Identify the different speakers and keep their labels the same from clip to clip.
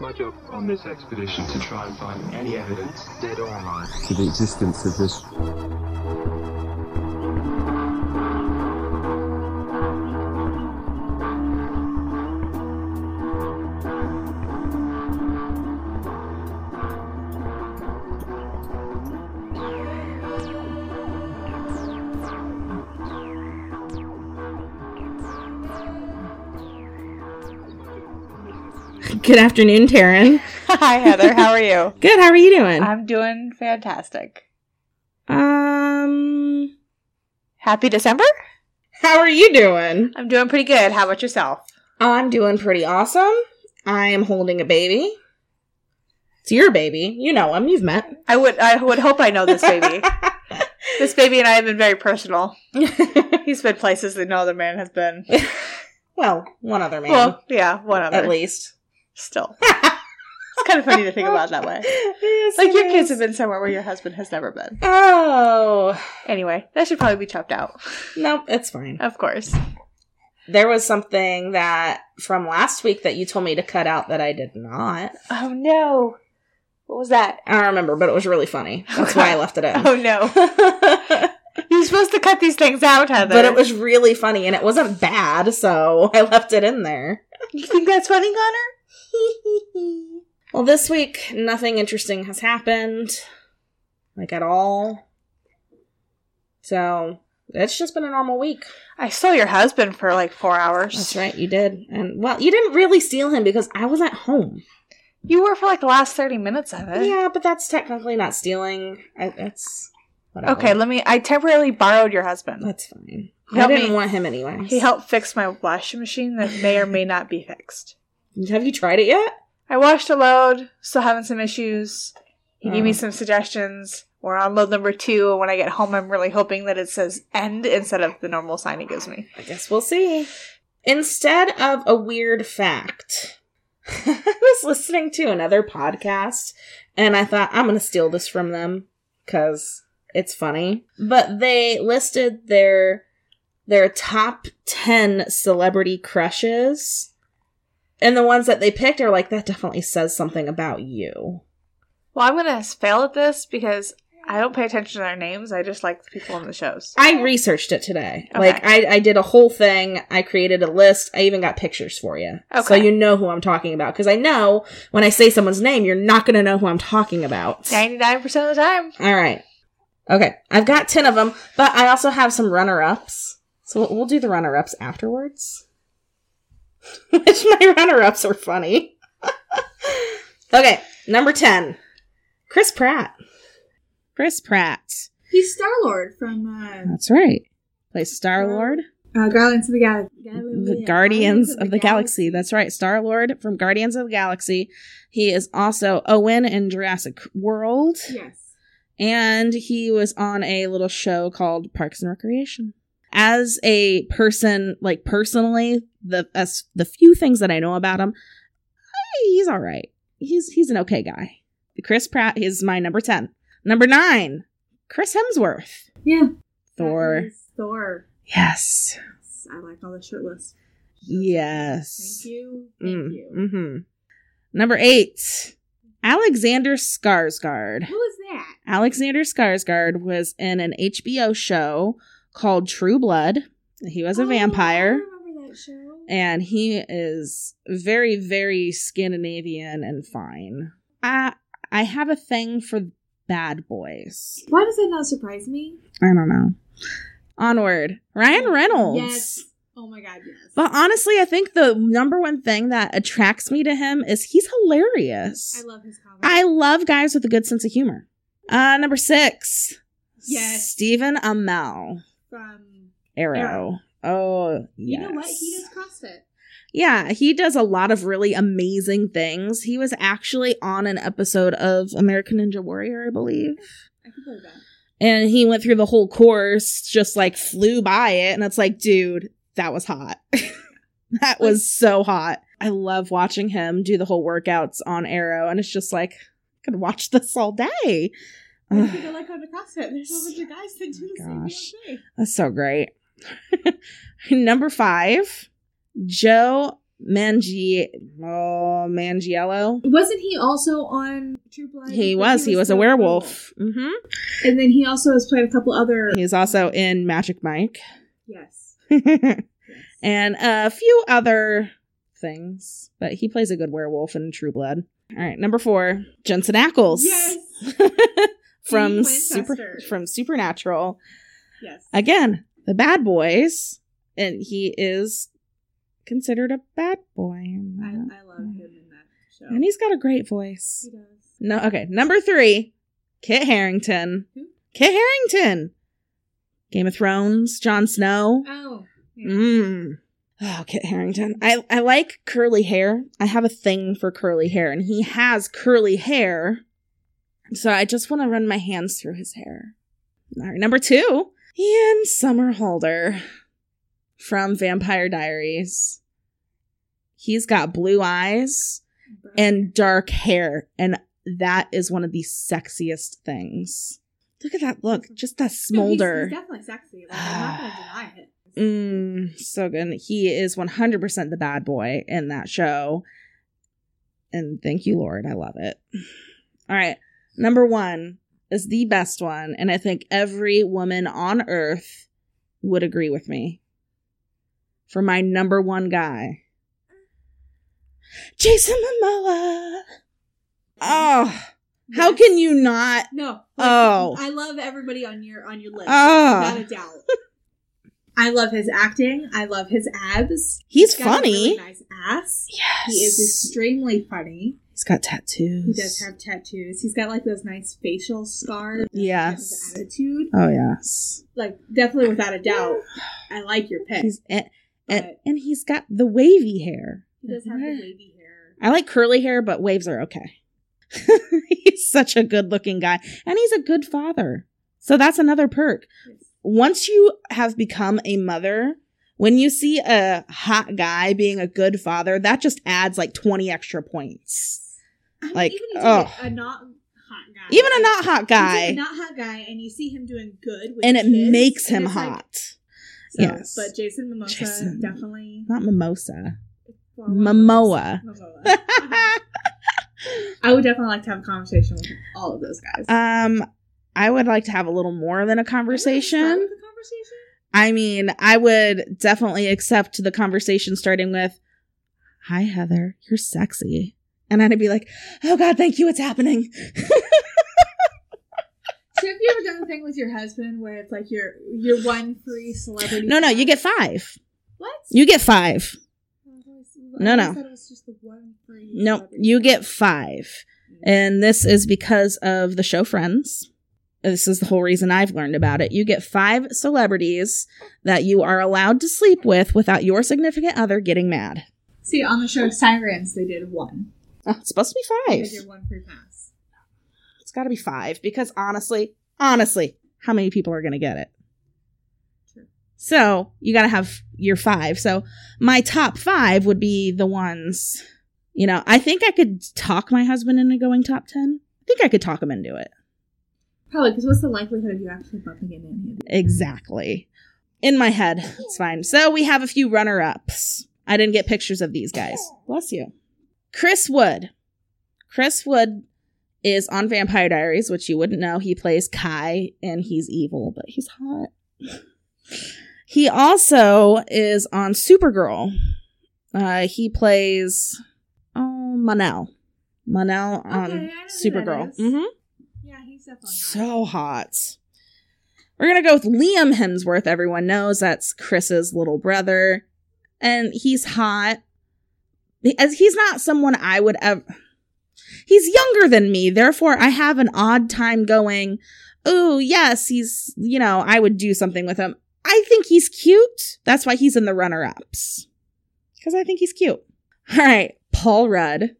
Speaker 1: It's my job on this expedition to try and find any evidence, dead or alive.
Speaker 2: to the existence of this
Speaker 3: Good afternoon, Taryn.
Speaker 4: Hi, Heather. How are you?
Speaker 3: Good. How are you doing?
Speaker 4: I'm doing fantastic.
Speaker 3: Um,
Speaker 4: Happy December?
Speaker 3: how are you doing?
Speaker 4: I'm doing pretty good. How about yourself?
Speaker 3: I'm doing pretty awesome. I am holding a baby. It's your baby. You know him. You've met.
Speaker 4: I would I would hope I know this baby. this baby and I have been very personal. He's been places that no other man has been.
Speaker 3: well, one other man,
Speaker 4: Well, yeah, one other.
Speaker 3: at least.
Speaker 4: Still. It's kind of funny to think about it that way.
Speaker 3: Yes,
Speaker 4: Like your kids have been somewhere where your husband has never been.
Speaker 3: Oh
Speaker 4: Anyway, that should probably be chopped out.
Speaker 3: nope, it's fine.
Speaker 4: Of course.
Speaker 3: There was something that from last week that you told me to cut out that I did not.
Speaker 4: Oh no. What was that?
Speaker 3: I don't remember, but it was really funny. That's why I left it in.
Speaker 4: Oh no. You're supposed to cut these things out, Heather.
Speaker 3: but it was really funny and it wasn't bad, so I left it in there.
Speaker 4: You think that's funny, Connor?
Speaker 3: well, this week, nothing interesting has happened. Like at all. So, it's just been a normal week.
Speaker 4: I saw your husband for like four hours.
Speaker 3: That's right, you did. And, well, you didn't really steal him because I was at home.
Speaker 4: You were for like the last 30 minutes of it.
Speaker 3: Yeah, but that's technically not stealing. I, it's. Whatever.
Speaker 4: Okay, let me. I temporarily borrowed your husband.
Speaker 3: That's fine. I didn't
Speaker 4: me.
Speaker 3: want him anyway.
Speaker 4: He helped fix my washing machine that may or may not be fixed.
Speaker 3: Have you tried it yet?
Speaker 4: I washed a load, still having some issues. He gave
Speaker 3: Oh.
Speaker 4: me some suggestions. We're on load number two. and When I get home, I'm really hoping that it says end instead of the normal sign he gives me.
Speaker 3: I guess we'll see. Instead of a weird fact, I was listening to another podcast and I thought I'm going to steal this from them because it's funny. But they listed their their top 10 celebrity crushes. And the ones that they picked are like that definitely says something about you.
Speaker 4: Well, I'm going to fail at this because I don't pay attention to their names. I just like the people on the shows.
Speaker 3: I researched it today.
Speaker 4: Okay.
Speaker 3: Like I, I did a whole thing. I created a list. I even got pictures for you, so you know who I'm talking about. Because I know when I say someone's name, you're not going to know who I'm talking about.
Speaker 4: 99% of the time.
Speaker 3: All right. Okay, I've got ten of them, but I also have some runner-ups. So we'll, we'll do the runner-ups afterwards. Which my runner-ups are funny. okay, number ten, Chris Pratt. Chris Pratt.
Speaker 5: He's Star Lord from uh,
Speaker 3: That's right. Plays Star Lord.
Speaker 5: uh, Guardians of the Galaxy.
Speaker 3: the Guardians of the Galaxy. That's right, Star Lord from Guardians of the Galaxy. He is also Owen in Jurassic World,
Speaker 5: Yes.
Speaker 3: and he was on a little show called Parks and Recreation. As a person, like personally, the as the few things that I know about him, he's all right. He's he's an okay guy. Chris Pratt is my number ten. Number nine, Chris Hemsworth.
Speaker 5: Yeah.
Speaker 3: Thor.
Speaker 5: Thor.
Speaker 3: Yes.
Speaker 5: I like all the shirtless.
Speaker 3: Yes.
Speaker 5: Thank you. Thank
Speaker 3: Mm,
Speaker 5: you.
Speaker 3: hmm Number eight, Alexander Skarsgård.
Speaker 5: Who is that?
Speaker 3: Alexander Skarsgård was in an HBO show called True Blood. He was a
Speaker 5: Oh,
Speaker 3: vampire,
Speaker 5: I remember that show.
Speaker 3: And he is very, very Scandinavian and fine. I I have a thing for bad boys.
Speaker 5: Why does that not surprise me?
Speaker 3: I don't know. Onward, Ryan Reynolds.
Speaker 5: Yes. Oh my god, yes.
Speaker 3: But honestly, I think the number one thing that attracts me to him is he's hilarious.
Speaker 5: I love his comedy.
Speaker 3: I love guys with a good sense of humor. Uh, number six.
Speaker 5: Yes.
Speaker 3: Stephen Amell.
Speaker 5: from
Speaker 3: Arrow.
Speaker 5: Arrow.
Speaker 3: Oh, yes.
Speaker 5: you know what? He does CrossFit.
Speaker 3: Yeah, he does a lot of really amazing things. He was actually on an episode of American Ninja Warrior, I believe.
Speaker 5: I can believe that.
Speaker 3: And he went through the whole course, just like flew by it. And it's like, dude, that was hot. that was so hot. I love watching him do the whole workouts on Arrow. And it's just like, I could watch this all day.
Speaker 5: I think I like going to CrossFit. There's a bunch of guys that do the same
Speaker 3: Gosh. That's so great. Number five, Joe Mangi oh Mangiello.
Speaker 4: Wasn't he also on True Blood?
Speaker 3: He
Speaker 4: But
Speaker 3: was. He was a werewolf. hmm
Speaker 4: And then he also has played a couple other.
Speaker 3: He's also in Magic Mike.
Speaker 4: Yes.
Speaker 3: and a few other things. But he plays a good werewolf in True Blood. All right, number four, Jensen Ackles.
Speaker 4: Yes.
Speaker 3: from super from Supernatural.
Speaker 4: Yes.
Speaker 3: Again, the bad boys, and he is considered a bad boy.
Speaker 4: I. I love him in that show.
Speaker 3: and he's got a great voice.
Speaker 4: he does.
Speaker 3: No, okay. Number three, Kit Harington.
Speaker 4: Who?
Speaker 3: Kit Harington. Game of Thrones, Jon Snow.
Speaker 4: Oh. yeah.
Speaker 3: Mmm. Oh, Kit Harington. I, I like curly hair. I have a thing for curly hair, and he has curly hair. So I just want to run my hands through his hair. All right, number two, Ian Somerhalder from Vampire Diaries. He's got blue eyes and dark hair, and that is one of the sexiest things. Look at that look, just that
Speaker 4: No, he's-
Speaker 3: smolder.
Speaker 4: he's, definitely sexy. Like, I'm not going to deny it.
Speaker 3: Mm, so good. He is 100% the bad boy in that show. And thank you, Lord. I love it. All right. Number one is the best one. And I think every woman on earth would agree with me. For my number one guy, Jason Momoa. Oh, how
Speaker 4: Yes.
Speaker 3: can you not?
Speaker 4: No. like,
Speaker 3: Oh.
Speaker 4: I love everybody on your on your list.
Speaker 3: Oh.
Speaker 4: Without a doubt. I love his acting. I love his abs.
Speaker 3: He's funny.
Speaker 4: really nice ass.
Speaker 3: Yes.
Speaker 4: He is extremely funny.
Speaker 3: He's got tattoos.
Speaker 4: He does have tattoos. He's got like those nice facial scars.
Speaker 3: Yes.
Speaker 4: Attitude.
Speaker 3: Oh yes.
Speaker 4: Like definitely without a doubt. I like your pick.
Speaker 3: He's and, and, and he's got the wavy hair.
Speaker 4: he does have the wavy hair.
Speaker 3: I like curly hair, but waves are okay. he's such a good looking guy. And he's a good father. So that's another perk. Once you have become a mother, when you see a hot guy being a good father, that just adds like 20 extra points.
Speaker 4: I mean,
Speaker 3: Like,
Speaker 4: even
Speaker 3: oh.
Speaker 4: a, not hot guy,
Speaker 3: Even a not hot guy,
Speaker 4: a not hot guy, and you see him doing good, with
Speaker 3: and it
Speaker 4: kids,
Speaker 3: makes him
Speaker 4: it's like-
Speaker 3: hot.
Speaker 4: so,
Speaker 3: Yes.
Speaker 4: but Jason Mimosa
Speaker 3: Jason.
Speaker 4: definitely
Speaker 3: Not mimosa.
Speaker 4: well,
Speaker 3: Momoa.
Speaker 4: Momoa. I would definitely like to have a conversation with all of those guys.
Speaker 3: um, I would like to have a little more than a conversation.
Speaker 4: the conversation.
Speaker 3: I mean, I would definitely accept the conversation starting with, Hi, Heather, you're sexy. And I'd be like, Oh God, thank you, it's happening.
Speaker 4: So have you ever done the thing with your husband where it's like you're you're one free celebrity?
Speaker 3: no, no, you get five.
Speaker 4: what?
Speaker 3: You get five. No, no.
Speaker 4: thought it was just the one free.
Speaker 3: No, you get five. And this is because of the show Friends. This is the whole reason I've learned about it. You get five celebrities that you are allowed to sleep with without your significant other getting mad.
Speaker 4: See, on the show Sirens, they did one.
Speaker 3: Oh, it's supposed to be five.
Speaker 4: one free pass.
Speaker 3: It's got to be five because honestly, honestly, how many people are going to get it?
Speaker 4: True.
Speaker 3: So you got to have your five. So my top five would be the ones, you know, I think I could talk my husband into going top 10. I think I could talk him into it.
Speaker 4: Probably, because what's the likelihood of you actually bumping of them?
Speaker 3: Exactly. In my head, it's fine. So we have a few runner ups. I didn't get pictures of these guys. Bless you. Chris Wood. Chris Wood is on Vampire Diaries, which you wouldn't know. He plays Kai and he's evil, but he's hot. He also is on Supergirl. Uh, he plays oh Mon-El. Mon-El on
Speaker 4: Okay, I know who that
Speaker 3: Supergirl.
Speaker 4: is.
Speaker 3: hmm
Speaker 4: Yeah, he's definitely hot.
Speaker 3: so hot. We're gonna go with Liam Hemsworth. Everyone knows that's Chris's little brother, and he's hot. As he's not someone I would ever. He's younger than me, therefore I have an odd time going. Oh yes, he's you know I would do something with him. I think he's cute. That's why he's in the runner ups because I think he's cute. All right, Paul Rudd.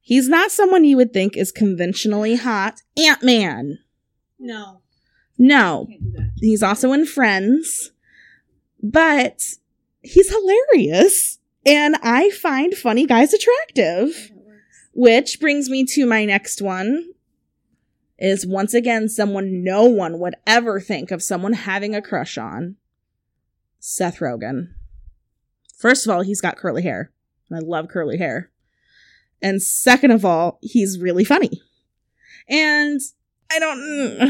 Speaker 3: He's not someone you would think is conventionally hot. Ant Man.
Speaker 4: No,
Speaker 3: No,
Speaker 4: can't do that.
Speaker 3: he's also in Friends, but he's hilarious. And I find funny guys attractive. Which brings me to my next one is once again someone no one would ever think of someone having a crush on. Seth Rogen First of all, he's got curly hair. And I love curly hair. And second of all, he's really funny. And I don't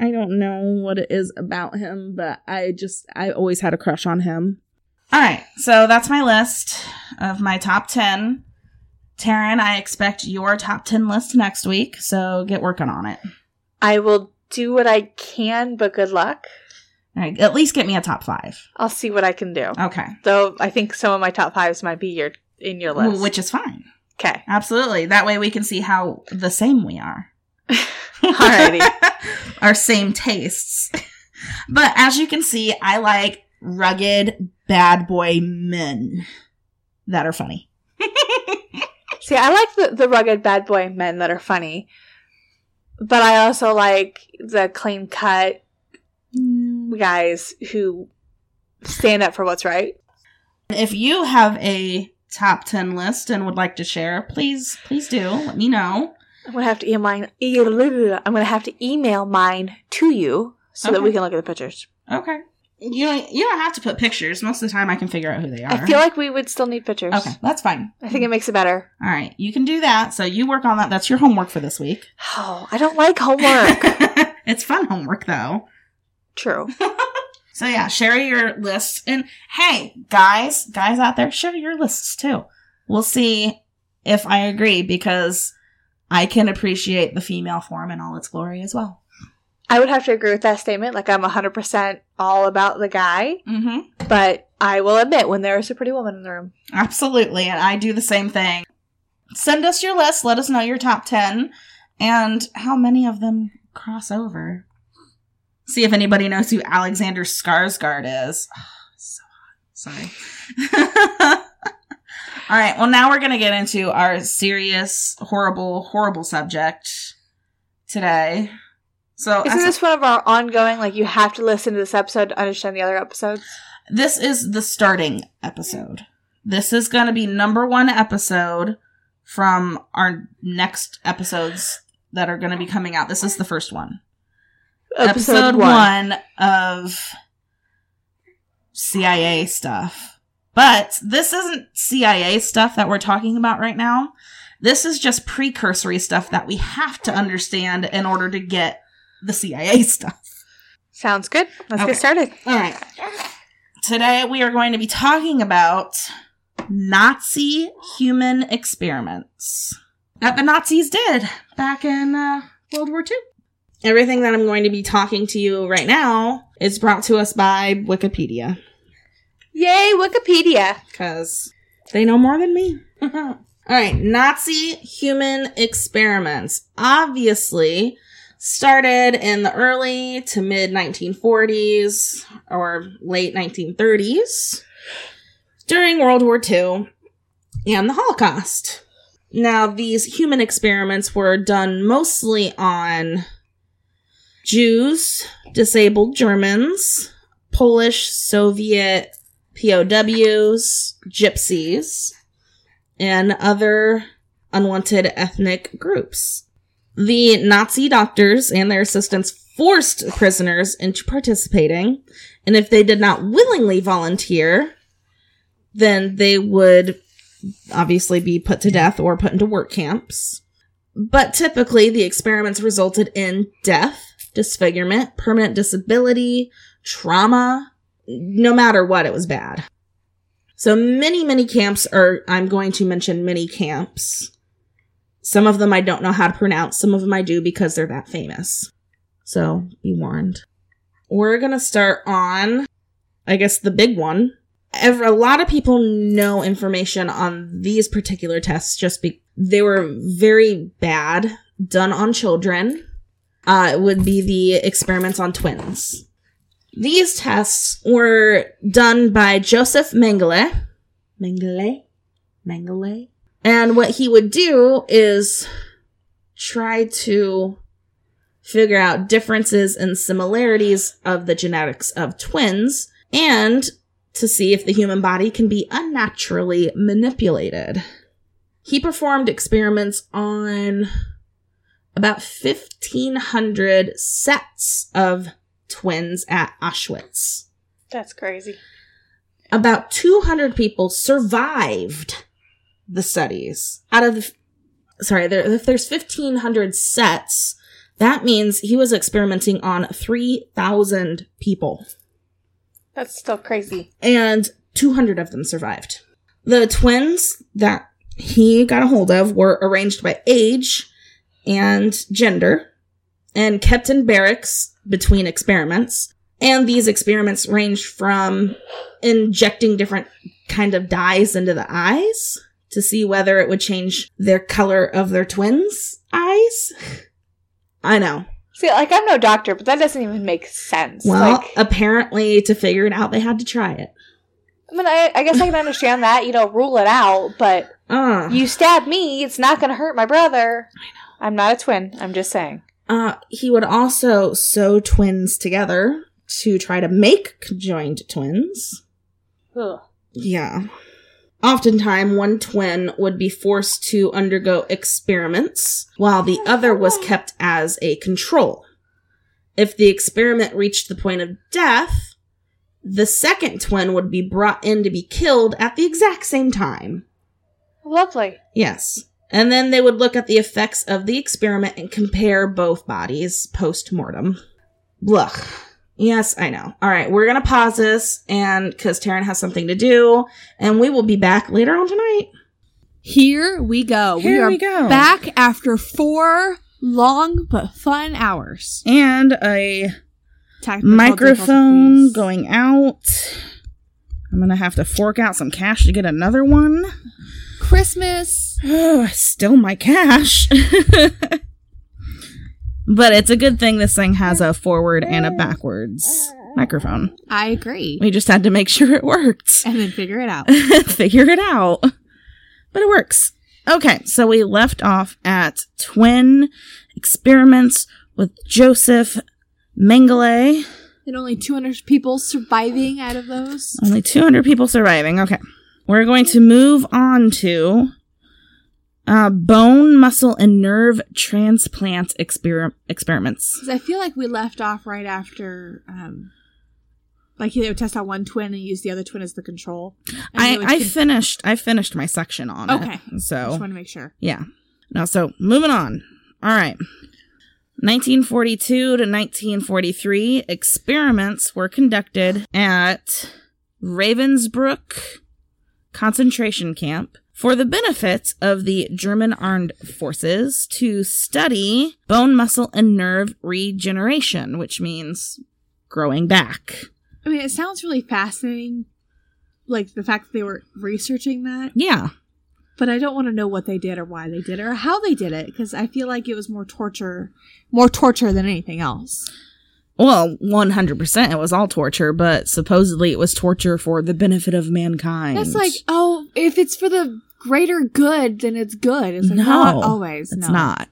Speaker 3: I don't know what it is about him, but I just I always had a crush on him. All right. So that's my list of my top 10. Taryn, I expect your top 10 list next week, so get working on it.
Speaker 4: I will do what I can, but good luck.
Speaker 3: All right, at least get me a top 5.
Speaker 4: I'll see what I can do.
Speaker 3: Okay.
Speaker 4: Though I think some of my top fives might be your in your list.
Speaker 3: Which is fine.
Speaker 4: okay.
Speaker 3: Absolutely. That way we can see how the same we are.
Speaker 4: Alrighty.
Speaker 3: Our same tastes. But as you can see, I like rugged bad boy men that are funny.
Speaker 4: See, I like the, the rugged bad boy men that are funny, but I also like the clean cut guys who stand up for what's right.
Speaker 3: If you have a top 10 list and would like to share, please, please do. Let me know.
Speaker 4: I'm gonna have to email mine. I'm gonna have to email mine to you so that we can look at the pictures.
Speaker 3: Okay. You don't, you don't have to put pictures. Most of the time I can figure out who they are.
Speaker 4: I feel like we would still need pictures.
Speaker 3: Okay, that's fine.
Speaker 4: I think it makes it better.
Speaker 3: All right, you can do that. So you work on that. That's your homework for this week.
Speaker 4: Oh, I don't like homework.
Speaker 3: it's fun homework though.
Speaker 4: True.
Speaker 3: So yeah, share your lists. And hey, guys, guys out there, share your lists too. We'll see if I agree because I can appreciate the female form in all its glory as well.
Speaker 4: I would have to agree with that statement. Like I'm 100% all about the guy,
Speaker 3: Mm-hmm.
Speaker 4: but I will admit when there is a pretty woman in the room.
Speaker 3: Absolutely. And I do the same thing. Send us your list. Let us know your top 10 and how many of them cross over. See if anybody knows who Alexander Skarsgård is. Oh, so hot. Sorry. All right. Well, now we're going to get into our serious, horrible, horrible subject today. So,
Speaker 4: Isn't this one of our ongoing, like, you have to listen to this episode to understand the other episodes?
Speaker 3: this is the starting episode. This is going to be number one episode from our next episodes that are going to be coming out. This is the first one. Episode, one. of CIA stuff. But this isn't CIA stuff that we're talking about right now. This is just precursory stuff that we have to understand in order to get the CIA stuff.
Speaker 4: Sounds good. Let's
Speaker 3: Okay.
Speaker 4: get started.
Speaker 3: All right. Today we are going to be talking about Nazi human experiments that the Nazis did back in uh, World War II. Everything that I'm going to be talking to you right now is brought to us by Wikipedia
Speaker 4: Yay, Wikipedia.
Speaker 3: because they know more than me. All right, Nazi human experiments obviously started in the early to mid 1940s or late 1930s during World War II and the Holocaust. Now, these human experiments were done mostly on Jews, disabled Germans, Polish, Soviet POWs, gypsies, and other unwanted ethnic groups. The Nazi doctors and their assistants forced prisoners into participating, and if they did not willingly volunteer, then they would obviously be put to death or put into work camps. But typically, the experiments resulted in death, disfigurement, permanent disability, trauma, no matter what, it was bad. So many, many camps are, I'm going to mention many camps. Some of them I don't know how to pronounce, some of them I do because they're that famous. So be warned. We're gonna start on, I guess, the big one. A lot of people know information on these particular tests just be they were very bad, done on children. Uh, it would be the experiments on twins. These tests were done by Joseph Mengele. Mengele? Mengele? And what he would do is try to figure out differences and similarities of the genetics of twins and to see if the human body can be unnaturally manipulated. He performed experiments on about 1500 sets of twins at Auschwitz.
Speaker 4: That's crazy.
Speaker 6: about 200 people survived the studies. Out of the, sorry, there, if there's 1500 sets, that means he was experimenting on 3000 people
Speaker 7: That's still crazy.
Speaker 6: and 200 of them survived. The twins that he got a hold of were arranged by age and gender and kept in barracks between experiments. And these experiments ranged from injecting different kind of dyes into the eyes to see whether it would change their color of their twins' eyes. I know.
Speaker 7: See, like I'm no doctor, but that doesn't even make sense.
Speaker 6: Well,
Speaker 7: like,
Speaker 6: apparently to figure it out, they had to try it.
Speaker 7: I mean, I, I guess I can understand that. You know, rule it out, but
Speaker 6: Uh,
Speaker 7: you stab me, it's not going to hurt my brother. I know. I'm not a twin. I'm just saying.
Speaker 6: Uh, he would also sew twins together to try to make conjoined twins.
Speaker 7: Ugh.
Speaker 6: Yeah. Oftentimes, one twin would be forced to undergo experiments, while the other was kept as a control. If the experiment reached the point of death, the second twin would be brought in to be killed at the exact same time.
Speaker 7: Lovely.
Speaker 6: Yes. And then they would look at the effects of the experiment and compare both bodies post mortem. Blah. Yes, I know. All right, we're gonna pause this, and because Taryn has something to do, and we will be back later on tonight.
Speaker 4: Here we go. we
Speaker 3: Here
Speaker 4: are
Speaker 3: we go.
Speaker 4: back after four long but fun hours.
Speaker 3: And a microphone
Speaker 4: difficulties.
Speaker 3: going out. I'm gonna have to fork out some cash to get another one.
Speaker 4: Christmas.
Speaker 3: Oh, still my cash. but it's a good thing this thing has a forward and a backwards microphone.
Speaker 4: I agree.
Speaker 3: We just had to make sure it worked.
Speaker 4: And then figure it out.
Speaker 3: Figure it out. But it works. Okay, so we left off at twin experiments with Joseph Mengele.
Speaker 4: and only 200 people surviving out of those.
Speaker 3: Only 200 people surviving. Okay. We're going to move on to uh, bone, muscle, and nerve transplant exper- experiments.
Speaker 4: I feel like we left off right after, um, like they would test out one twin and use the other twin as the control.
Speaker 3: I, I
Speaker 4: con-
Speaker 3: finished I finished my section on
Speaker 4: Okay.
Speaker 3: it.
Speaker 4: just
Speaker 3: So
Speaker 4: want to make sure.
Speaker 3: yeah. No, so moving on. All right. 1942 to 1943, experiments were conducted at Ravensbrück concentration camp for the benefit of the German armed forces to study bone, muscle, and nerve regeneration, which means growing back.
Speaker 4: I mean, it sounds really fascinating, like the fact that they were researching that,
Speaker 3: Yeah.
Speaker 4: but I don't want to know what they did or why they did it or how they did it because I feel like it was more torture, more torture than anything else.
Speaker 3: Well, 100% it was all torture, but supposedly it was torture for the benefit of mankind.
Speaker 4: That's like, oh, if it's for the greater good, than it's good. It's like,
Speaker 3: No,
Speaker 4: not always.
Speaker 3: it's
Speaker 4: no.
Speaker 3: not.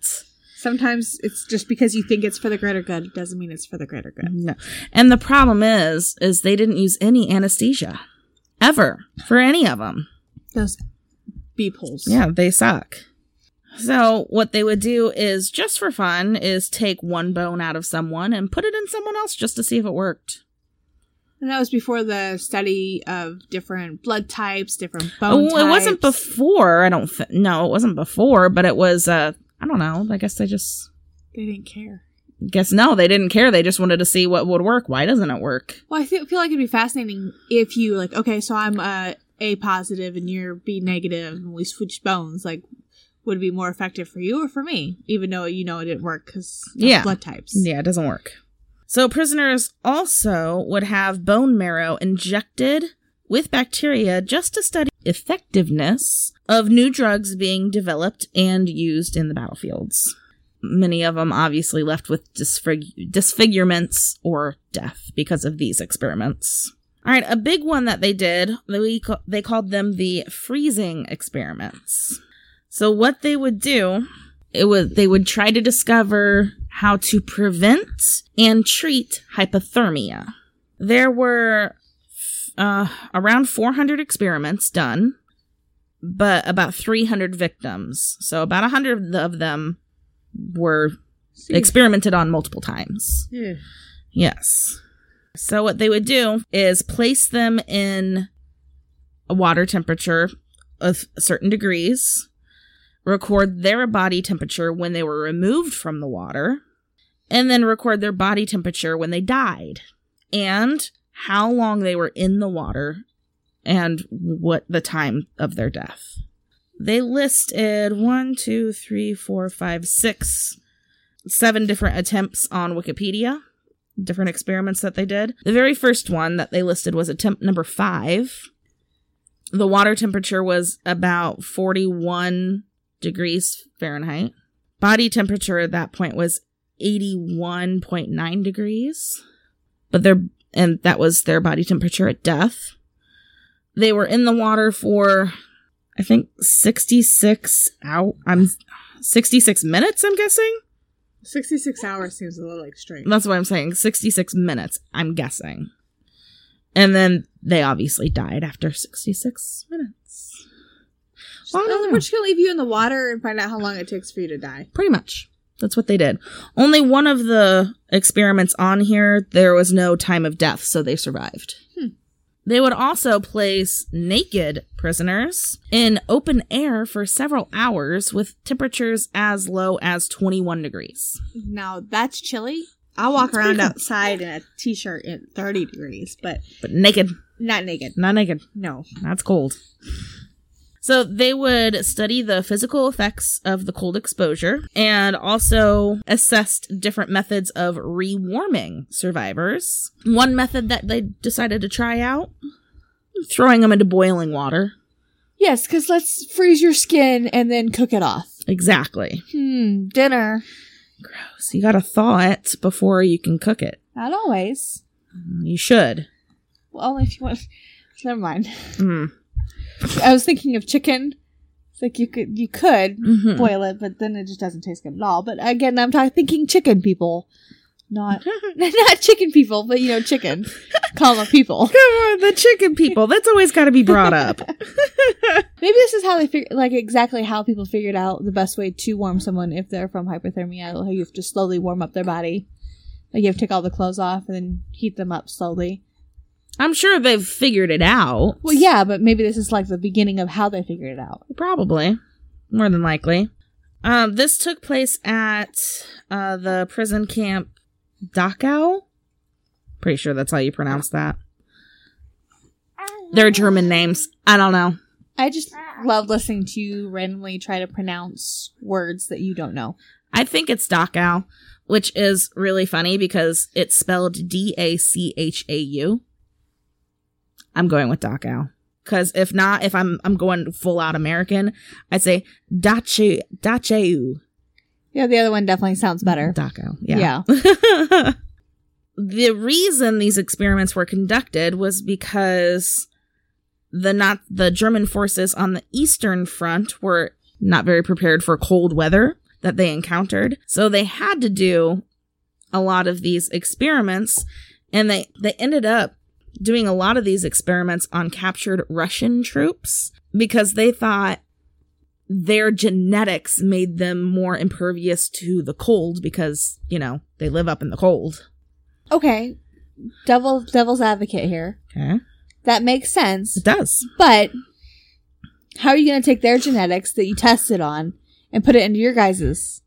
Speaker 4: Sometimes it's just because you think it's for the greater good, it doesn't mean it's for the greater good.
Speaker 3: No. And the problem is, is they didn't use any anesthesia. Ever. For any of them.
Speaker 4: Those beep holes.
Speaker 3: Yeah, they suck. So what they would do is, just for fun, is take one bone out of someone and put it in someone else just to see if it worked.
Speaker 4: And that was before the study of different blood types, different bone
Speaker 3: Oh, it wasn't before. I don't. Th- no, it wasn't before. But it was. uh I don't know. I guess they just.
Speaker 4: They didn't care.
Speaker 3: Guess no, they didn't care. They just wanted to see what would work. Why doesn't it work?
Speaker 4: Well, I feel, feel like it'd be fascinating if you like, okay, so I'm uh, A positive and you're B negative, and we switch bones. Like, would it be more effective for you or for me? Even though you know it didn't work because
Speaker 3: Yeah.
Speaker 4: blood types.
Speaker 3: Yeah, it doesn't work. So prisoners also would have bone marrow injected with bacteria just to study effectiveness of new drugs being developed and used in the battlefields. Many of them obviously left with disfig- disfigurements or death because of these experiments. All right, a big one that they did, they, they called them the freezing experiments. So what they would do it was they would try to discover how to prevent and treat hypothermia. There were uh, around 400 experiments done, but about 300 victims. So about 100 of them were experimented on multiple times.
Speaker 4: Yeah.
Speaker 3: Yes. So what they would do is place them in a water temperature of certain degrees, record their body temperature when they were removed from the water, and then record their body temperature when they died, and how long they were in the water, and what the time of their death. They listed one, two, three, four, five, six, seven different attempts on Wikipedia, different experiments that they did. The very first one that they listed was attempt number five. The water temperature was about 41 degrees Fahrenheit. Body temperature at that point was 81.9 degrees. But their and that was their body temperature at death. They were in the water for I think 66 out I'm 66 minutes I'm guessing.
Speaker 4: 66 hours seems a little extreme.
Speaker 3: That's what I'm saying. 66 minutes, I'm guessing. And then they obviously died after 66 minutes. Well, know.
Speaker 4: We're just gonna leave you in the water and find out how long it takes for you to die.
Speaker 3: Pretty much. That's what they did. Only one of the experiments on here, there was no time of death, so they survived.
Speaker 4: Hmm.
Speaker 3: They would also place naked prisoners in open air for several hours with temperatures as low as 21 degrees.
Speaker 4: Now that's chilly. I'll walk
Speaker 3: That's
Speaker 4: around
Speaker 3: cool.
Speaker 4: outside in a t-shirt at 30 degrees, but
Speaker 3: But naked,
Speaker 4: not naked.
Speaker 3: not naked.
Speaker 4: No.
Speaker 3: That's cold. So they would study the physical effects of the cold exposure and also assessed different methods of rewarming survivors. One method that they decided to try out throwing them into boiling water.
Speaker 4: Yes, because let's freeze your skin and then cook it off.
Speaker 3: Exactly.
Speaker 4: Hmm, dinner.
Speaker 3: Gross. You gotta thaw it before you can cook it.
Speaker 4: Not always.
Speaker 3: You should.
Speaker 4: Well, if you want. Never mind.
Speaker 3: Mm.
Speaker 4: I was thinking of chicken. It's like you could you could
Speaker 3: Mhm.
Speaker 4: boil it, but then it just doesn't taste good at all. But again, I'm talking thinking chicken people, not not chicken people, but you know chicken. Call them people.
Speaker 3: Come on, the chicken people. That's always gotta be brought up.
Speaker 4: Maybe this is how they figure, like exactly how people figured out the best way to warm someone if they're from hypothermia. How you have to slowly warm up their body. Like you have to take all the clothes off and then heat them up slowly.
Speaker 3: I'm sure they've figured it out.
Speaker 4: Well, yeah, but maybe this is like the beginning of how they figured it out.
Speaker 3: Probably. More than likely. Um, this took place at uh, the prison camp Dachau. Pretty sure that's how you pronounce that. They're German names. I don't know.
Speaker 4: I just love listening to you randomly try to pronounce words that you don't know.
Speaker 3: I think it's Dachau, which is really funny because it's spelled D A C H A U. I'm going with Dachau. Cause if not, if I'm I'm going full out American, I'd say Dache Dachau.
Speaker 4: Yeah, the other one definitely sounds better.
Speaker 3: Dachau. Yeah.
Speaker 4: Yeah.
Speaker 3: the reason these experiments were conducted was because the not the German forces on the eastern front were not very prepared for cold weather that they encountered. So they had to do a lot of these experiments and they they ended up doing a lot of these experiments on captured Russian troops because they thought their genetics made them more impervious to the cold because, you know, they live up in the cold.
Speaker 4: Okay. Devil devil's advocate here.
Speaker 3: Okay.
Speaker 4: That makes sense.
Speaker 3: It does.
Speaker 4: But how are you going to take their genetics that you tested on and put it into your guys's?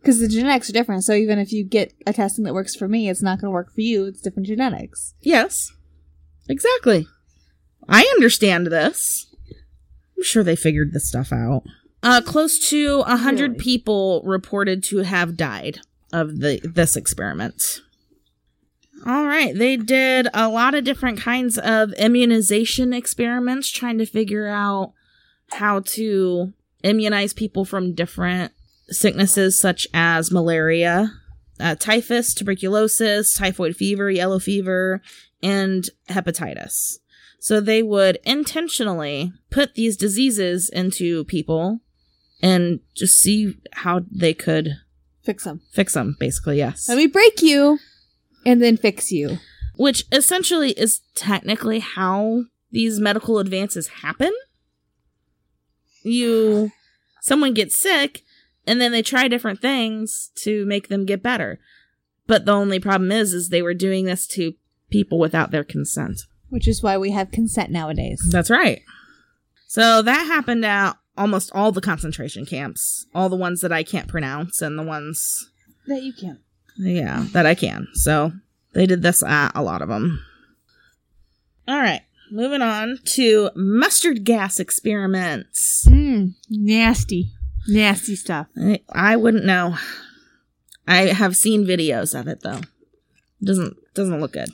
Speaker 4: Because the genetics are different. So even if you get a testing that works for me, it's not going to work for you. It's different genetics.
Speaker 3: Yes. Exactly. I understand this. I'm sure they figured this stuff out. Uh, close to a hundred
Speaker 4: Really?
Speaker 3: people reported to have died of the this experiment. All right, they did a lot of different kinds of immunization experiments, trying to figure out how to immunize people from different sicknesses such as malaria, uh, typhus, tuberculosis, typhoid fever, yellow fever, and hepatitis. So they would intentionally put these diseases into people and just see how they could
Speaker 4: Fix them.
Speaker 3: fix them, basically, yes.
Speaker 4: Let me break you and then fix you.
Speaker 3: Which essentially is technically how these medical advances happen. You, someone gets sick and then they try different things to make them get better. But the only problem is, is they were doing this to people without their consent.
Speaker 4: Which is why we have consent nowadays.
Speaker 3: That's right. So that happened at almost all the concentration camps, all the ones that I can't pronounce and the ones,
Speaker 4: That you can't.
Speaker 3: yeah, that I can. So they did this at a lot of them. All right, moving on to mustard gas experiments.
Speaker 4: Mm, nasty. Nasty stuff.
Speaker 3: I, I wouldn't know. I have seen videos of it though. Doesn't doesn't look good.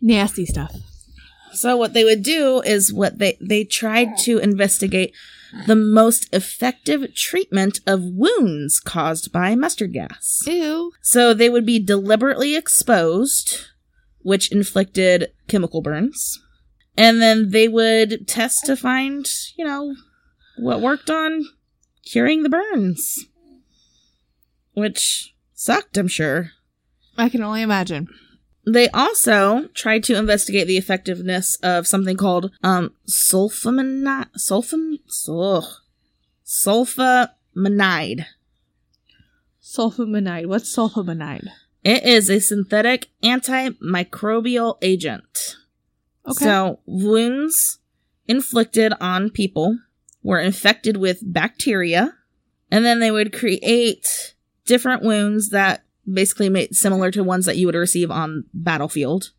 Speaker 4: Nasty stuff.
Speaker 3: So what they would do is what they they tried to investigate the most effective treatment of wounds caused by mustard gas.
Speaker 4: Ew.
Speaker 3: So they would be deliberately exposed, which inflicted chemical burns. And then they would test to find, you know, what worked on curing the burns. Which sucked, I'm sure.
Speaker 4: I can only imagine.
Speaker 3: They also tried to investigate the effectiveness of something called um sulfamonide sulfam ugh, sulfamonide.
Speaker 4: Sulfamonide. What's sulfamonide?
Speaker 3: It is a synthetic antimicrobial agent.
Speaker 4: Okay.
Speaker 3: So wounds inflicted on people were infected with bacteria, and then they would create different wounds that basically made similar to ones that you would receive on battlefield.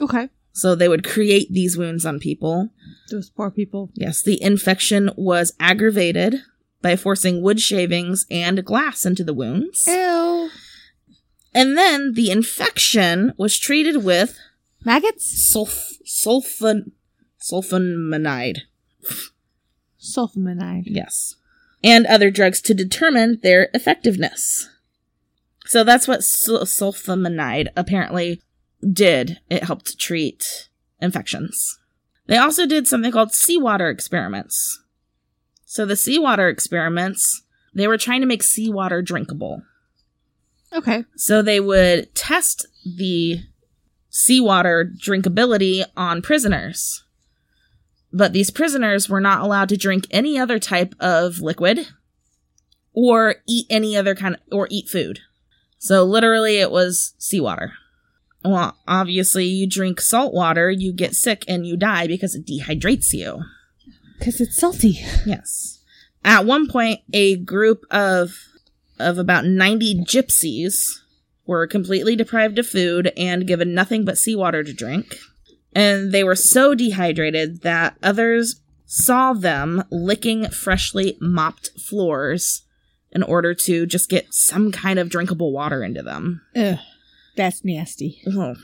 Speaker 4: okay.
Speaker 3: So they would create these wounds on people.
Speaker 4: Those poor people.
Speaker 3: Yes, the infection was aggravated by forcing wood shavings and glass into the wounds.
Speaker 4: Ew.
Speaker 3: And then the infection was treated with
Speaker 4: Maggots?
Speaker 3: sulf sulfon sulfonamide.
Speaker 4: Sulfonamide.
Speaker 3: Yes. And other drugs to determine their effectiveness. So that's what sul- apparently did. It helped treat infections. They also did something called seawater experiments. So the seawater experiments, they were trying to make seawater drinkable.
Speaker 4: Okay.
Speaker 3: So they would test the seawater drinkability on prisoners. But these prisoners were not allowed to drink any other type of liquid or eat any other kind of, or eat food. So literally it was seawater. Well, obviously you drink salt water, you get sick and you die because it dehydrates you.
Speaker 4: Because it's salty.
Speaker 3: Yes. At one point, a group of of about 90 gypsies were completely deprived of food and given nothing but seawater to drink. And they were so dehydrated that others saw them licking freshly mopped floors in order to just get some kind of drinkable water into them.
Speaker 4: Ugh. That's nasty.
Speaker 3: Well,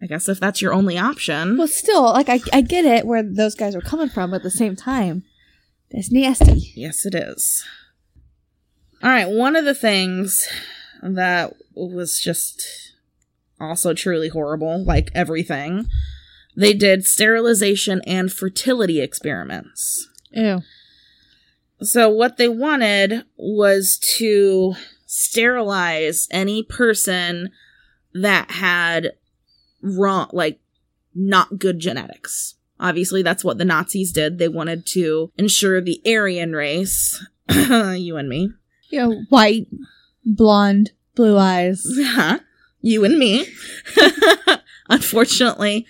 Speaker 3: I guess if that's your only option.
Speaker 4: Well, still, like, I, I get it where those guys were coming from, but at the same time, that's nasty.
Speaker 3: Yes, it is. All right, one of the things that was just also truly horrible, like everything, they did sterilization and fertility experiments.
Speaker 4: Ew.
Speaker 3: So, what they wanted was to sterilize any person that had wrong, like, not good genetics. Obviously, that's what the Nazis did. They wanted to ensure the Aryan race, you and me,
Speaker 4: You know, white, blonde, blue eyes.
Speaker 3: Huh? you and me. Unfortunately,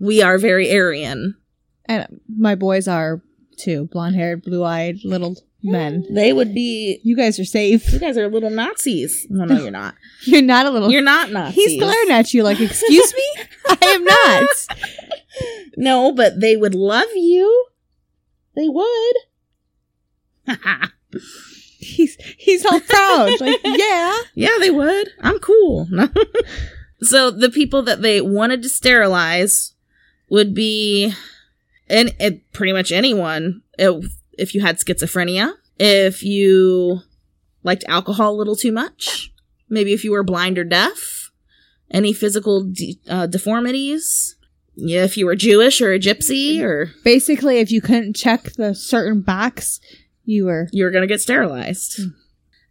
Speaker 3: we are very Aryan.
Speaker 4: And my boys are too. Blonde haired, blue eyed little men.
Speaker 3: They would be.
Speaker 4: You guys are safe.
Speaker 3: You guys are little Nazis. No, no, you're not.
Speaker 4: You're not a little.
Speaker 3: You're not Nazis.
Speaker 4: He's glaring at you like, excuse me? I am not.
Speaker 3: No, but they would love you. They would.
Speaker 4: He's he's all proud. Like, yeah.
Speaker 3: yeah, they would. I'm cool. so the people that they wanted to sterilize would be, and it, pretty much anyone. If, if you had schizophrenia, if you liked alcohol a little too much, maybe if you were blind or deaf, any physical de- uh, deformities. Yeah, if you were Jewish or a gypsy, or
Speaker 4: Basically, if you couldn't check the certain box, you were.
Speaker 3: you were going to get sterilized.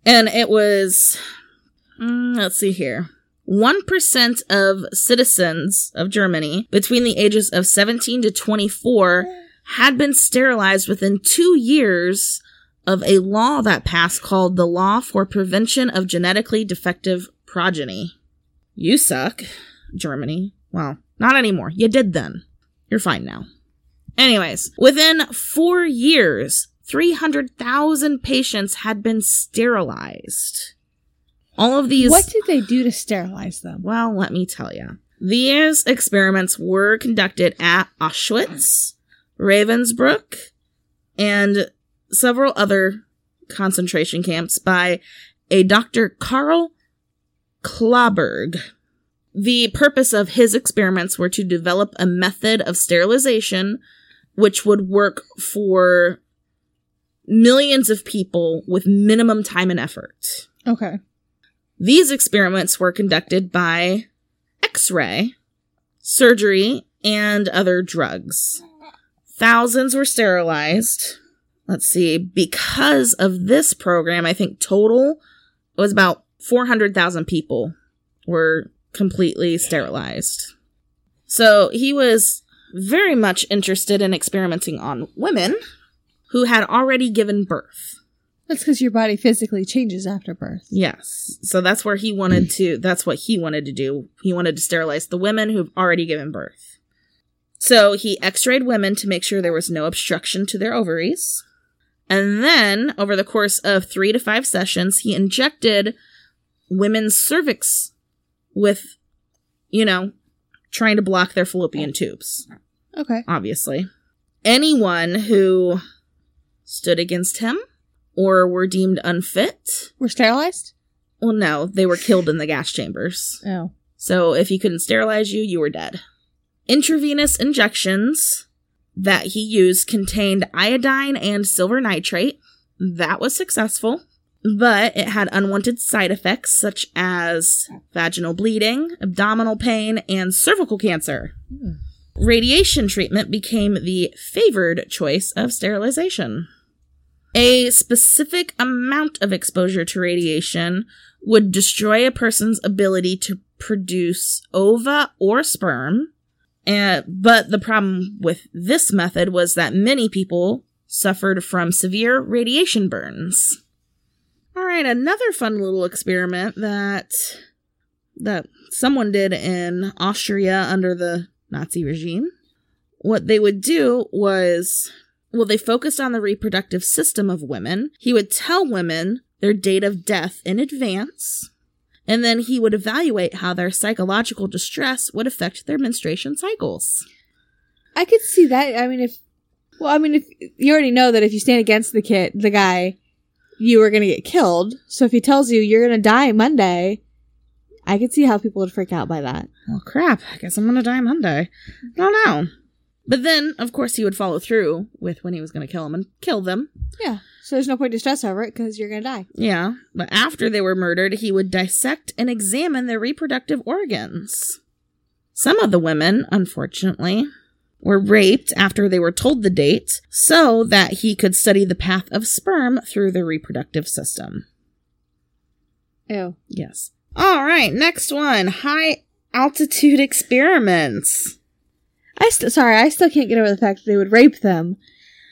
Speaker 3: And it was, mm, let's see here. 1% of citizens of Germany between the ages of 17 to 24 had been sterilized within two years of a law that passed called the Law for Prevention of Genetically Defective Progeny. You suck, Germany. Well, Not anymore. You did then. You're fine now. Anyways, within four years, 300,000 patients had been sterilized. All of these.
Speaker 4: What did they do to sterilize them?
Speaker 3: Well, let me tell you. These experiments were conducted at Auschwitz, Ravensbrück, and several other concentration camps by a Dr. Carl Clauberg. The purpose of his experiments were to develop a method of sterilization which would work for millions of people with minimum time and effort.
Speaker 4: Okay.
Speaker 3: These experiments were conducted by X ray, surgery, and other drugs. Thousands were sterilized. Let's see, because of this program, I think total was about 400,000 people were completely sterilized. So he was very much interested in experimenting on women who had already given birth.
Speaker 4: That's because your body physically changes after birth.
Speaker 3: Yes. So that's where he wanted to, that's what he wanted to do. He wanted to sterilize the women who've already given birth. So he x rayed women to make sure there was no obstruction to their ovaries. And then, over the course of three to five sessions, he injected women's cervix with, you know, trying to block their fallopian tubes,
Speaker 4: Okay.
Speaker 3: obviously. Anyone who stood against him or were deemed unfit,
Speaker 4: We're sterilized?
Speaker 3: well, no, they were killed in the gas chambers.
Speaker 4: Oh.
Speaker 3: So if he couldn't sterilize you, you were dead. Intravenous injections that he used contained iodine and silver nitrate. That was successful, but it had unwanted side effects such as vaginal bleeding, abdominal pain, and cervical cancer. Hmm. Radiation treatment became the favored choice of sterilization. A specific amount of exposure to radiation would destroy a person's ability to produce ova or sperm. And, but the problem with this method was that many people suffered from severe radiation burns. All right, another fun little experiment that that someone did in Austria under the Nazi regime. What they would do was well, they focused on the reproductive system of women. He would tell women their date of death in advance, and then he would evaluate how their psychological distress would affect their menstruation cycles.
Speaker 4: I could see that. I mean, if well, I mean, if you already know that if you stand against the kid, the guy, you are going to get killed. So if he tells you you're going to die Monday, I could see how people would freak out by that.
Speaker 3: Well, crap. I guess I'm gonna die Monday. I don't know. But then, of course, he would follow through with when he was gonna kill them and kill them.
Speaker 4: Yeah. So there's no point to stress over it because you're going to die.
Speaker 3: Yeah. But after they were murdered, he would dissect and examine their reproductive organs. Some of the women, unfortunately, were raped after they were told the date so that he could study the path of sperm through their reproductive system.
Speaker 4: Ew.
Speaker 3: Yes. All right, next one high altitude experiments.
Speaker 4: I st- sorry, I still can't get over the fact that they would rape them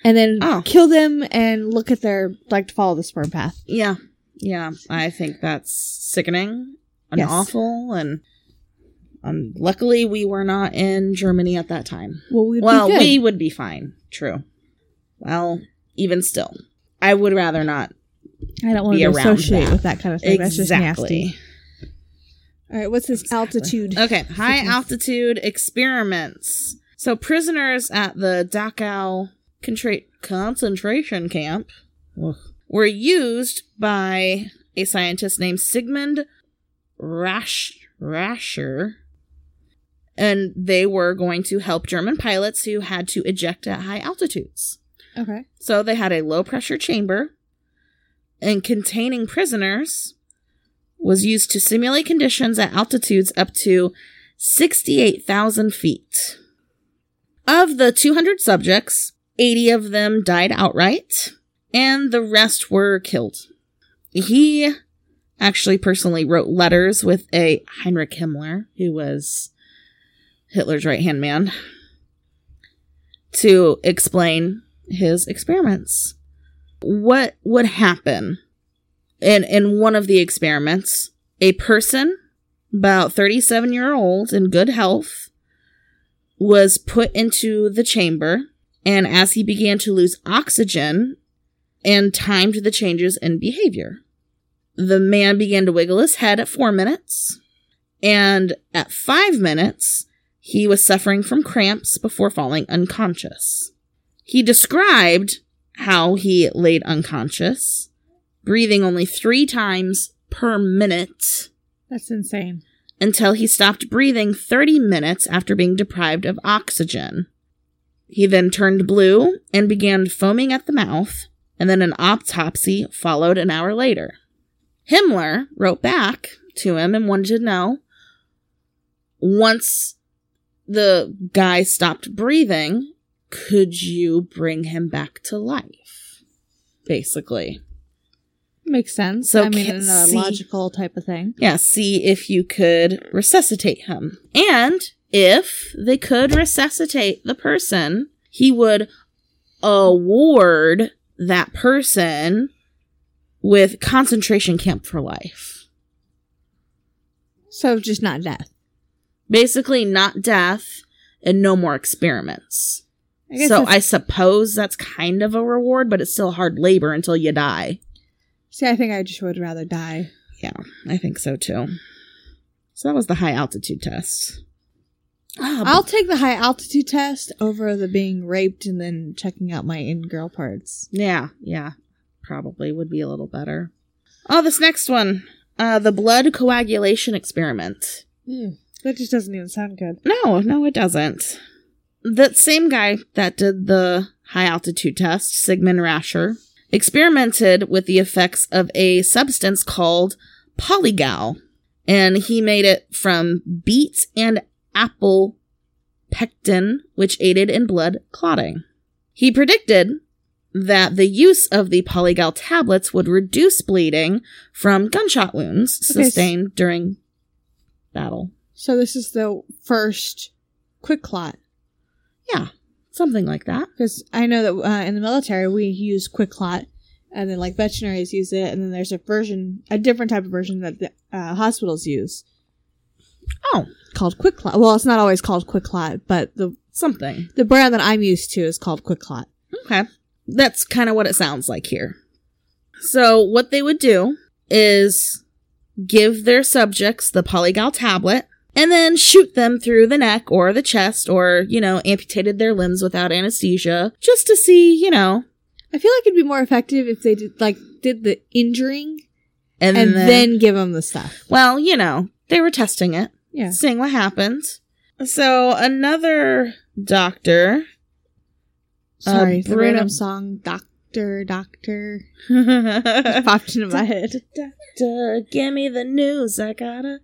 Speaker 4: and then
Speaker 3: Oh.
Speaker 4: kill them and look at their like to follow the sperm path.
Speaker 3: Yeah. Yeah, I think that's sickening and
Speaker 4: Yes.
Speaker 3: awful. And um, luckily, we were not in Germany at that time.
Speaker 4: Well, we'd
Speaker 3: well,
Speaker 4: be good.
Speaker 3: we would be fine. True. Well, even still, I would rather not.
Speaker 4: I don't want
Speaker 3: be
Speaker 4: to
Speaker 3: around
Speaker 4: associate
Speaker 3: that.
Speaker 4: with that kind of thing. That's just
Speaker 3: exactly.
Speaker 4: nasty. All right, what's this altitude?
Speaker 3: Okay, high altitude experiments. So prisoners at the Dachau contra- concentration camp were used by a scientist named Sigmund Rasch- Rascher, and they were going to help German pilots who had to eject at high altitudes.
Speaker 4: Okay.
Speaker 3: So they had a low pressure chamber, and containing prisoners was used to simulate conditions at altitudes up to 68,000 feet. Of the 200 subjects, 80 of them died outright, and the rest were killed. He actually personally wrote letters with a Heinrich Himmler, who was Hitler's right hand man, to explain his experiments. What would happen in in one of the experiments? A person about 37 year old in good health was put into the chamber, and as he began to lose oxygen and timed the changes in behavior, the man began to wiggle his head at four minutes, and at five minutes, he was suffering from cramps before falling unconscious. He described how he laid unconscious, breathing only three times per minute
Speaker 4: That's insane.
Speaker 3: until he stopped breathing 30 minutes after being deprived of oxygen. He then turned blue and began foaming at the mouth, and then an autopsy followed an hour later. Himmler wrote back to him and wanted to know once the guy stopped breathing, could you bring him back to life? Basically.
Speaker 4: Makes sense.
Speaker 3: So
Speaker 4: I mean, in a
Speaker 3: see-
Speaker 4: logical type of thing.
Speaker 3: Yeah, see if you could resuscitate him. And if they could resuscitate the person, he would award that person with concentration camp for life.
Speaker 4: So just not death.
Speaker 3: Basically, not death and no more experiments.
Speaker 4: I
Speaker 3: so I suppose that's kind of a reward, but it's still hard labor until you die.
Speaker 4: See. I think I just would rather die.
Speaker 3: Yeah, I think so too. So that was the high altitude test. Ah,
Speaker 4: I'll take the high altitude test over the being raped and then checking out my in girl parts.
Speaker 3: Yeah, yeah. Probably would be a little better. Oh, this next one. Uh the blood coagulation experiment.
Speaker 4: That just doesn't even sound good.
Speaker 3: No, no, it doesn't. That same guy that did the high altitude test, Sigmund Rascher, experimented with the effects of a substance called polygal. And he made it from beet and apple pectin, which aided in blood clotting. He predicted that the use of the polygal tablets would reduce bleeding from gunshot wounds
Speaker 4: Okay,
Speaker 3: sustained during battle.
Speaker 4: So this is the first QuikClot
Speaker 3: Yeah, something like that.
Speaker 4: because I know that uh, in the military we use QuikClot, and then like veterinaries use it, and then there's a version, a different type of version that the uh, hospitals use
Speaker 3: Oh,
Speaker 4: called QuikClot. Well, it's not always called QuikClot, but the
Speaker 3: something.
Speaker 4: the brand that I'm used to is called QuikClot.
Speaker 3: Okay. That's kind of what it sounds like here. So, what they would do is give their subjects the polygal tablet and then shoot them through the neck or the chest or, you know, amputated their limbs without anesthesia just to see, you know,
Speaker 4: I feel like it'd be more effective if they did like did the injuring
Speaker 3: and,
Speaker 4: and,
Speaker 3: then,
Speaker 4: then, give them the stuff.
Speaker 3: well, you know, they were testing it,
Speaker 4: Yeah.
Speaker 3: seeing what happens. So, another doctor Uh,
Speaker 4: Sorry, the random song "Doctor, Doctor" popped into my head.
Speaker 3: Doctor, give me the news. I got a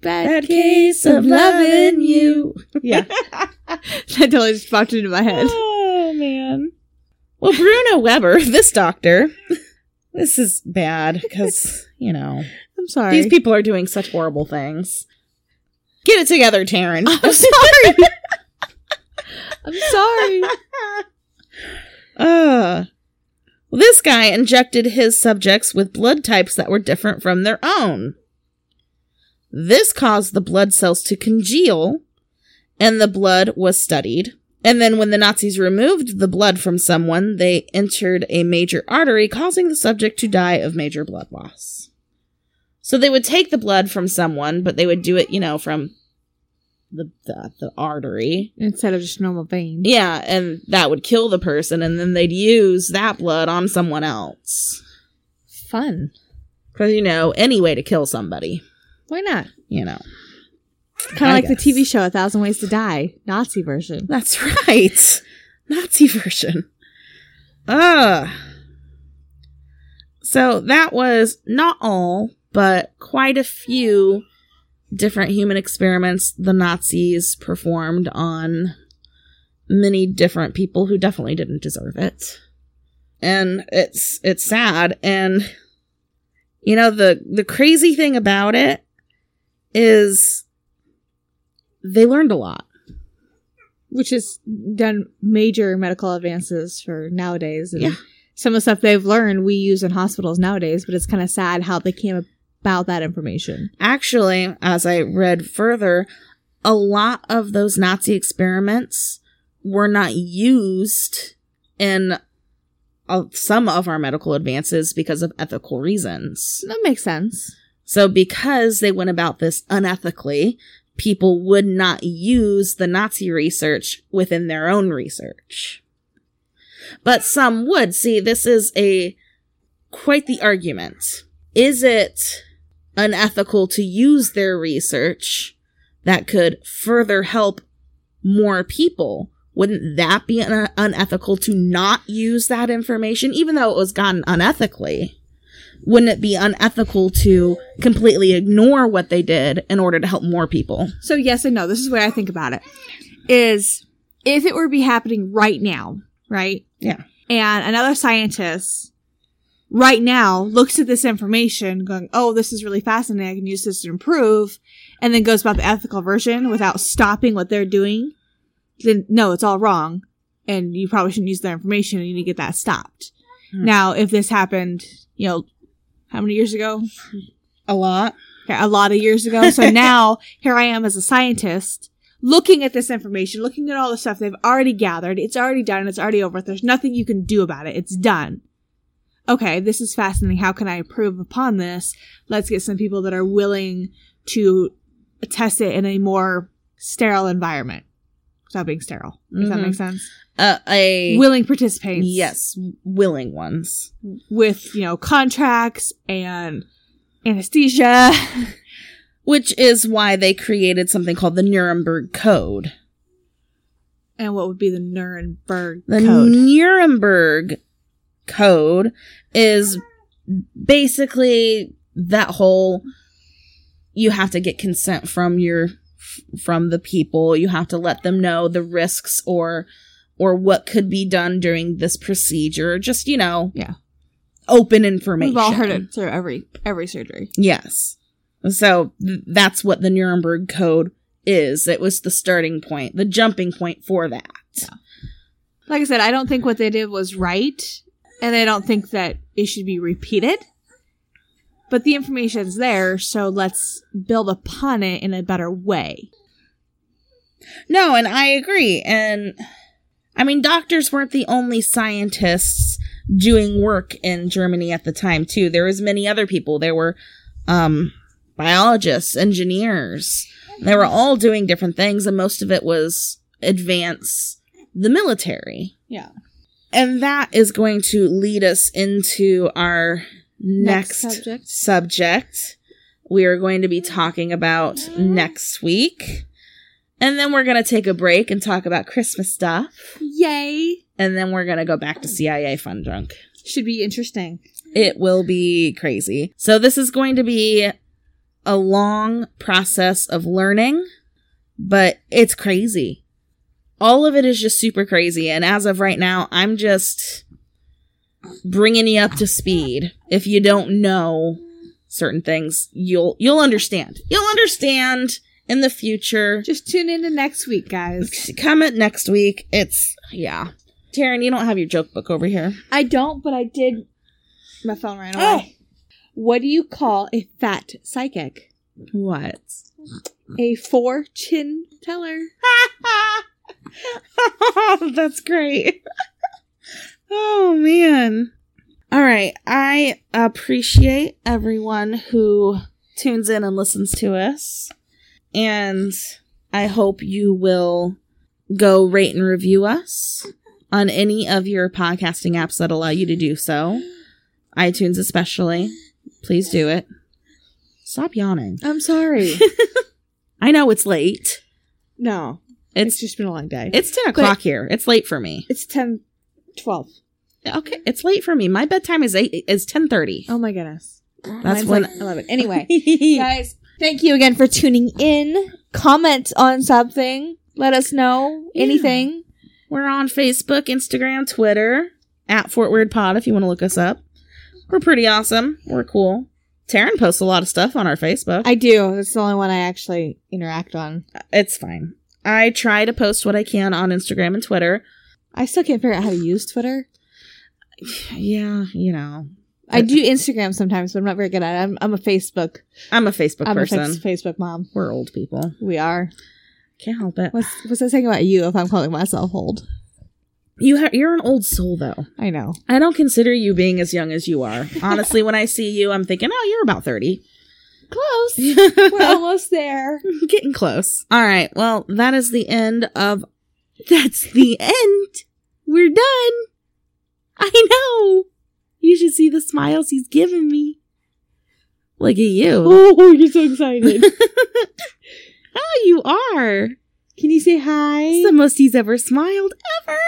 Speaker 4: Bad,
Speaker 3: bad case of loving you.
Speaker 4: Yeah, that totally just popped into my head.
Speaker 3: Oh man. Well, Bruno Weber, this doctor, this is bad because you know
Speaker 4: I'm sorry.
Speaker 3: these people are doing such horrible things. Get it together, Taryn.
Speaker 4: I'm sorry. I'm sorry.
Speaker 3: Uh, well, this guy injected his subjects with blood types that were different from their own. This caused the blood cells to congeal, and the blood was studied. And then, when the Nazis removed the blood from someone, they entered a major artery, causing the subject to die of major blood loss. So they would take the blood from someone, but they would do it, you know, from the the, the artery.
Speaker 4: Instead of just normal vein.
Speaker 3: Yeah, and that would kill the person, and then they'd use that blood on someone else.
Speaker 4: Fun.
Speaker 3: Because, you know, any way to kill somebody,
Speaker 4: Why not?
Speaker 3: you know.
Speaker 4: Kind of like the. TV show "A Thousand Ways to Die" Nazi version.
Speaker 3: That's right. Nazi version. Ugh. So that was not all, but quite a few different human experiments the Nazis performed on many different people who definitely didn't deserve it. And it's it's sad and you know the the crazy thing about it is they learned a lot.
Speaker 4: which has done major medical advances for nowadays. And
Speaker 3: Yeah.
Speaker 4: some of the stuff they've learned we use in hospitals nowadays, but it's kind of sad how they came about that information.
Speaker 3: Actually, as I read further, a lot of those Nazi experiments were not used in uh, some of our medical advances because of ethical reasons.
Speaker 4: That makes sense.
Speaker 3: So, because they went about this unethically, people would not use the Nazi research within their own research. But some would. See, this is a quite the argument. Is it unethical to use their research that could further help more people? Wouldn't that be un- unethical to not use that information, even though it was gotten unethically? Wouldn't it be unethical to completely ignore what they did in order to help more people?
Speaker 4: So yes and no. This is what I think about it. Is if it were to be happening right now, right?
Speaker 3: Yeah.
Speaker 4: And another scientist right now looks at this information going, Oh, this is really fascinating. I can use this to improve. And then goes about the ethical version without stopping what they're doing. Then no, it's all wrong. And you probably shouldn't use their information and you need to get that stopped.
Speaker 3: Hmm.
Speaker 4: Now, if this happened, you know, how many years ago?
Speaker 3: A lot.
Speaker 4: Okay, a lot of years ago. So now here I am as a scientist looking at this information, looking at all the stuff they've already gathered. It's already done. It's already over. There's nothing you can do about it. It's done. Okay, this is fascinating. How can I improve upon this? Let's get some people that are willing to test it in a more sterile environment without being sterile. Does that
Speaker 3: Mhm.
Speaker 4: make sense?
Speaker 3: Uh, a
Speaker 4: Willing participants.
Speaker 3: yes, willing ones.
Speaker 4: With, you know, contracts and anesthesia.
Speaker 3: Which is why they created something called the Nuremberg Code.
Speaker 4: and what would be the Nuremberg
Speaker 3: The
Speaker 4: Code?
Speaker 3: Nuremberg Code is basically that whole you have to get consent from your from the people. You have to let them know the risks or or what could be done during this procedure. Just, you know,
Speaker 4: Yeah.
Speaker 3: open information.
Speaker 4: We've all heard it through every every surgery.
Speaker 3: Yes. So th- that's what the Nuremberg Code is. It was the starting point, the jumping point for that.
Speaker 4: Like I said, I don't think what they did was right, and I don't think that it should be repeated. But the information's there, so let's build upon it in a better way.
Speaker 3: No, and I agree. And I mean, doctors weren't the only scientists doing work in Germany at the time, too. There was many other people. There were um, biologists, engineers. They were all doing different things, and most of it was advance the military.
Speaker 4: Yeah.
Speaker 3: And that is going to lead us into our next,
Speaker 4: Next subject.
Speaker 3: subject. We are going to be talking about next week. And then we're going to take a break and talk about Christmas stuff.
Speaker 4: Yay!
Speaker 3: And then we're going to go back to CIA Fun Drunk.
Speaker 4: Should be interesting.
Speaker 3: It will be crazy. So, this is going to be a long process of learning, but it's crazy. All of it is just super crazy. And as of right now, I'm just bringing you up to speed. If you don't know certain things, you'll you'll understand. You'll understand in the future.
Speaker 4: Just tune in to next week, guys.
Speaker 3: Comment next week. It's yeah. Taryn, you don't have your joke book over here.
Speaker 4: I don't, but I did. My phone ran oh! away. What do you call a fat psychic?
Speaker 3: What?
Speaker 4: A fortune teller.
Speaker 3: That's great. oh man. All right. I appreciate everyone who tunes in and listens to us. And I hope you will go rate and review us on any of your podcasting apps that allow you to do so. iTunes especially. Please do it. Stop yawning.
Speaker 4: I'm sorry.
Speaker 3: I know it's late.
Speaker 4: no, it's,
Speaker 3: It's
Speaker 4: just been a long day.
Speaker 3: it's 10 o'clock here. It's late for me.
Speaker 4: It's 10, 12.
Speaker 3: Okay, it's late for me. My bedtime is eight is ten thirty.
Speaker 4: Oh my goodness.
Speaker 3: That's
Speaker 4: Mine's
Speaker 3: when
Speaker 4: like 11. Anyway, guys, thank you again for tuning in. Comment on something. Let us know anything.
Speaker 3: we're on Facebook, Instagram, Twitter at Fort Weird Pod. If you want to look us up, we're pretty awesome. We're cool. Taryn posts a lot of stuff on our Facebook.
Speaker 4: I do. That's the only one I actually interact on.
Speaker 3: it's fine. I try to post what I can on Instagram and Twitter.
Speaker 4: I still can't figure out how to use Twitter.
Speaker 3: Yeah, you know,
Speaker 4: I do Instagram sometimes, but I'm not very good at it. I'm, I'm a Facebook.
Speaker 3: I'm a Facebook
Speaker 4: I'm
Speaker 3: person.
Speaker 4: a fa- Facebook mom.
Speaker 3: we're old people.
Speaker 4: We are.
Speaker 3: Can't help it.
Speaker 4: What's what's that saying about you if I'm calling myself old?
Speaker 3: You ha- you're an old soul though.
Speaker 4: I know.
Speaker 3: I don't consider you being as young as you are. Honestly, when I see you, I'm thinking, oh, you're about 30.
Speaker 4: Close. We're almost there.
Speaker 3: getting close. All right. Well, that is the end of. That's the end. We're done. I know. You should see the smiles he's giving me. Look at you.
Speaker 4: Oh, you're so excited.
Speaker 3: oh, you are.
Speaker 4: Can you say hi?
Speaker 3: It's the most he's ever smiled ever.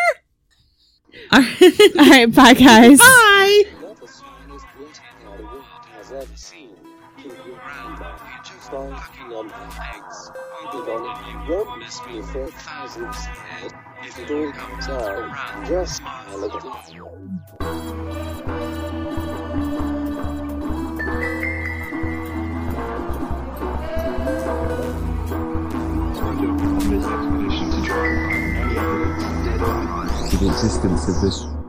Speaker 3: All right.
Speaker 4: All right, bye guys.
Speaker 3: Bye.
Speaker 8: You're the smartest potato the world has ever
Speaker 2: the existence of this